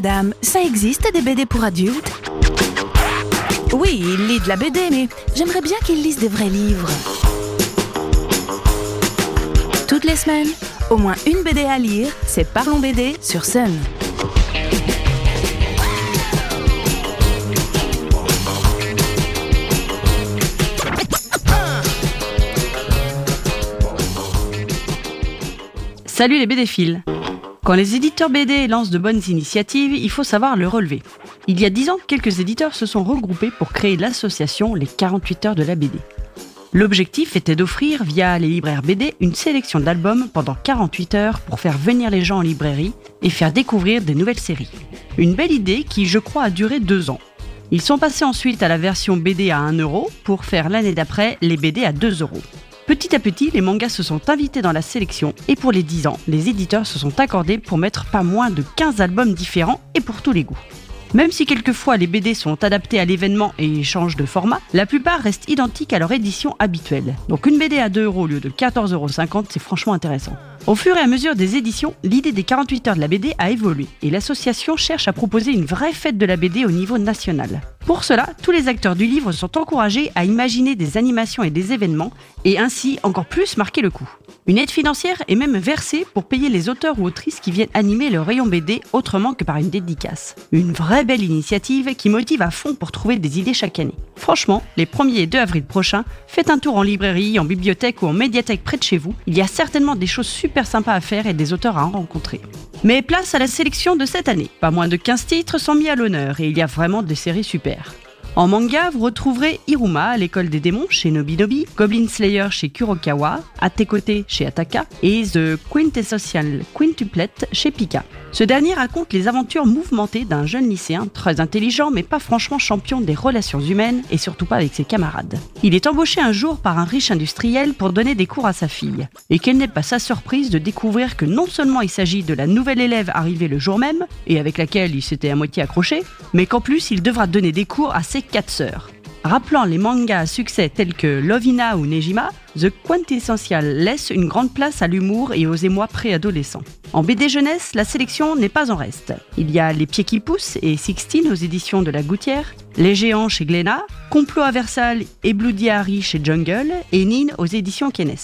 madame, ça existe des BD pour adultes? Oui, il lit de la BD, mais j'aimerais bien qu'il lise des vrais livres. Toutes les semaines, au moins une BD à lire, c'est Parlons BD sur Sun. Salut les BD Quand les éditeurs BD lancent de bonnes initiatives, il faut savoir le relever. Il y a 10 ans, quelques éditeurs se sont regroupés pour créer l'association Les 48 heures de la BD. L'objectif était d'offrir via les libraires BD une sélection d'albums pendant 48 heures pour faire venir les gens en librairie et faire découvrir des nouvelles séries. Une belle idée qui, je crois, a duré deux ans. Ils sont passés ensuite à la version BD à 1 euro pour faire l'année d'après les BD à 2 euros. Petit à petit, les mangas se sont invités dans la sélection et pour les 10 ans, les éditeurs se sont accordés pour mettre pas moins de 15 albums différents et pour tous les goûts. Même si quelquefois les BD sont adaptés à l'événement et changent de format, la plupart restent identiques à leur édition habituelle. Donc une BD à 2 euros au lieu de 14,50 euros, c'est franchement intéressant. Au fur et à mesure des éditions, l'idée des 48 heures de la BD a évolué et l'association cherche à proposer une vraie fête de la BD au niveau national. Pour cela, tous les acteurs du livre sont encouragés à imaginer des animations et des événements et ainsi encore plus marquer le coup. Une aide financière est même versée pour payer les auteurs ou autrices qui viennent animer le rayon BD autrement que par une dédicace. Une vraie belle initiative qui motive à fond pour trouver des idées chaque année. Franchement, les 1er et 2 avril prochains, faites un tour en librairie, en bibliothèque ou en médiathèque près de chez vous. Il y a certainement des choses super sympas à faire et des auteurs à rencontrer. Mais place à la sélection de cette année. Pas moins de 15 titres sont mis à l'honneur et il y a vraiment des séries super. En manga, vous retrouverez Iruma à l'école des démons chez Nobinobi, Goblin Slayer chez Kurokawa, côtés chez Ataka et The Quintessential Quintuplet chez Pika. Ce dernier raconte les aventures mouvementées d'un jeune lycéen très intelligent mais pas franchement champion des relations humaines et surtout pas avec ses camarades. Il est embauché un jour par un riche industriel pour donner des cours à sa fille. Et quelle n'est pas sa surprise de découvrir que non seulement il s'agit de la nouvelle élève arrivée le jour même et avec laquelle il s'était à moitié accroché, mais qu'en plus il devra donner des cours à ses quatre sœurs. Rappelant les mangas à succès tels que Lovina ou Nejima, The Quintessential laisse une grande place à l'humour et aux émois préadolescents. En BD jeunesse, la sélection n'est pas en reste. Il y a Les Pieds qui poussent et Sixteen aux éditions de La Gouttière, Les Géants chez Glénat, Complot à Versailles et Bloody Harry chez Jungle et Nin aux éditions Kennes.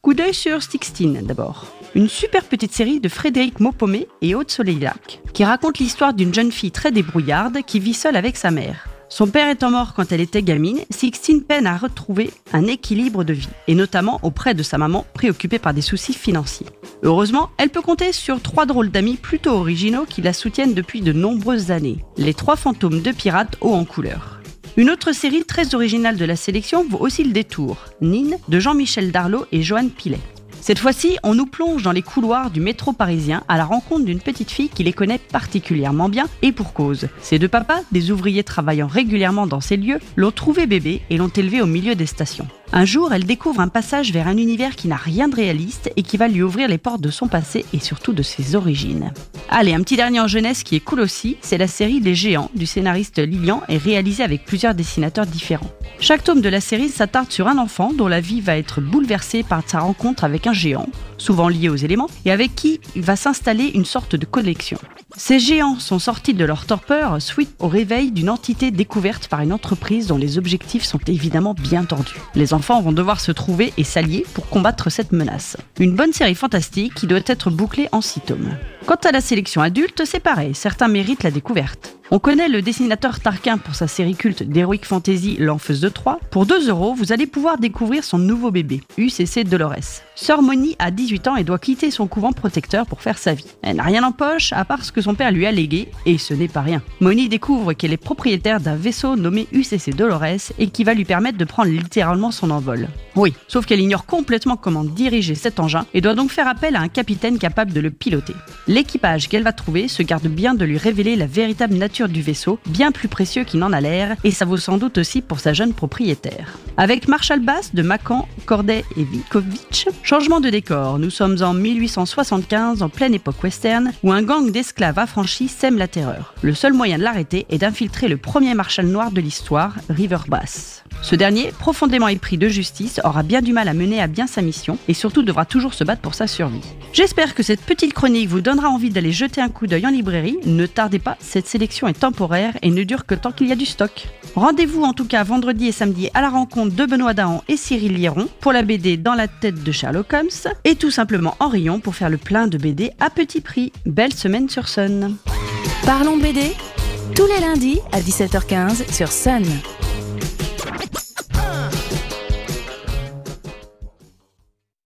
Coup d'œil sur Sixteen d'abord. Une super petite série de Frédéric Maupomé et Haute Soleil-Lac, qui raconte l'histoire d'une jeune fille très débrouillarde qui vit seule avec sa mère. Son père étant mort quand elle était gamine, Sixtine peine à retrouver un équilibre de vie, et notamment auprès de sa maman préoccupée par des soucis financiers. Heureusement, elle peut compter sur trois drôles d'amis plutôt originaux qui la soutiennent depuis de nombreuses années, les trois fantômes de pirates haut en couleur. Une autre série très originale de la sélection vaut aussi le détour, Nine, de Jean-Michel Darlot et Joanne Pilet. Cette fois-ci, on nous plonge dans les couloirs du métro parisien à la rencontre d'une petite fille qui les connaît particulièrement bien et pour cause. Ses deux papas, des ouvriers travaillant régulièrement dans ces lieux, l'ont trouvé bébé et l'ont élevé au milieu des stations. Un jour, elle découvre un passage vers un univers qui n'a rien de réaliste et qui va lui ouvrir les portes de son passé et surtout de ses origines. Allez, un petit dernier en jeunesse qui est cool aussi, c'est la série Les Géants du scénariste Lilian et réalisée avec plusieurs dessinateurs différents. Chaque tome de la série s'attarde sur un enfant dont la vie va être bouleversée par sa rencontre avec un géant, souvent lié aux éléments, et avec qui il va s'installer une sorte de collection. Ces géants sont sortis de leur torpeur suite au réveil d'une entité découverte par une entreprise dont les objectifs sont évidemment bien tordus. Les enfants vont devoir se trouver et s'allier pour combattre cette menace. Une bonne série fantastique qui doit être bouclée en six tomes. Quant à la sélection adulte, c'est pareil, certains méritent la découverte. On connaît le dessinateur Tarquin pour sa série culte d'Heroic Fantasy L'Enfeuse de Troyes. Pour 2 euros, vous allez pouvoir découvrir son nouveau bébé, UCC Dolores. Sœur Moni a 18 ans et doit quitter son couvent protecteur pour faire sa vie. Elle n'a rien en poche à part ce que son père lui a légué, et ce n'est pas rien. Moni découvre qu'elle est propriétaire d'un vaisseau nommé UCC Dolores et qui va lui permettre de prendre littéralement son envol. Oui, sauf qu'elle ignore complètement comment diriger cet engin et doit donc faire appel à un capitaine capable de le piloter. L'équipage qu'elle va trouver se garde bien de lui révéler la véritable nature du vaisseau, bien plus précieux qu'il n'en a l'air, et ça vaut sans doute aussi pour sa jeune propriétaire. Avec Marshall Bass de Macan, Corday et Vikovitch, changement de décor, nous sommes en 1875, en pleine époque western, où un gang d'esclaves affranchis sème la terreur. Le seul moyen de l'arrêter est d'infiltrer le premier Marshall noir de l'histoire, River Bass. Ce dernier, profondément épris de justice, aura bien du mal à mener à bien sa mission et surtout devra toujours se battre pour sa survie. J'espère que cette petite chronique vous donnera envie d'aller jeter un coup d'œil en librairie. Ne tardez pas, cette sélection est temporaire et ne dure que tant qu'il y a du stock. Rendez-vous en tout cas vendredi et samedi à la rencontre de Benoît Dahan et Cyril Lieron pour la BD Dans la tête de Sherlock Holmes et tout simplement en rayon pour faire le plein de BD à petit prix. Belle semaine sur Sun. Parlons BD tous les lundis à 17h15 sur Sun.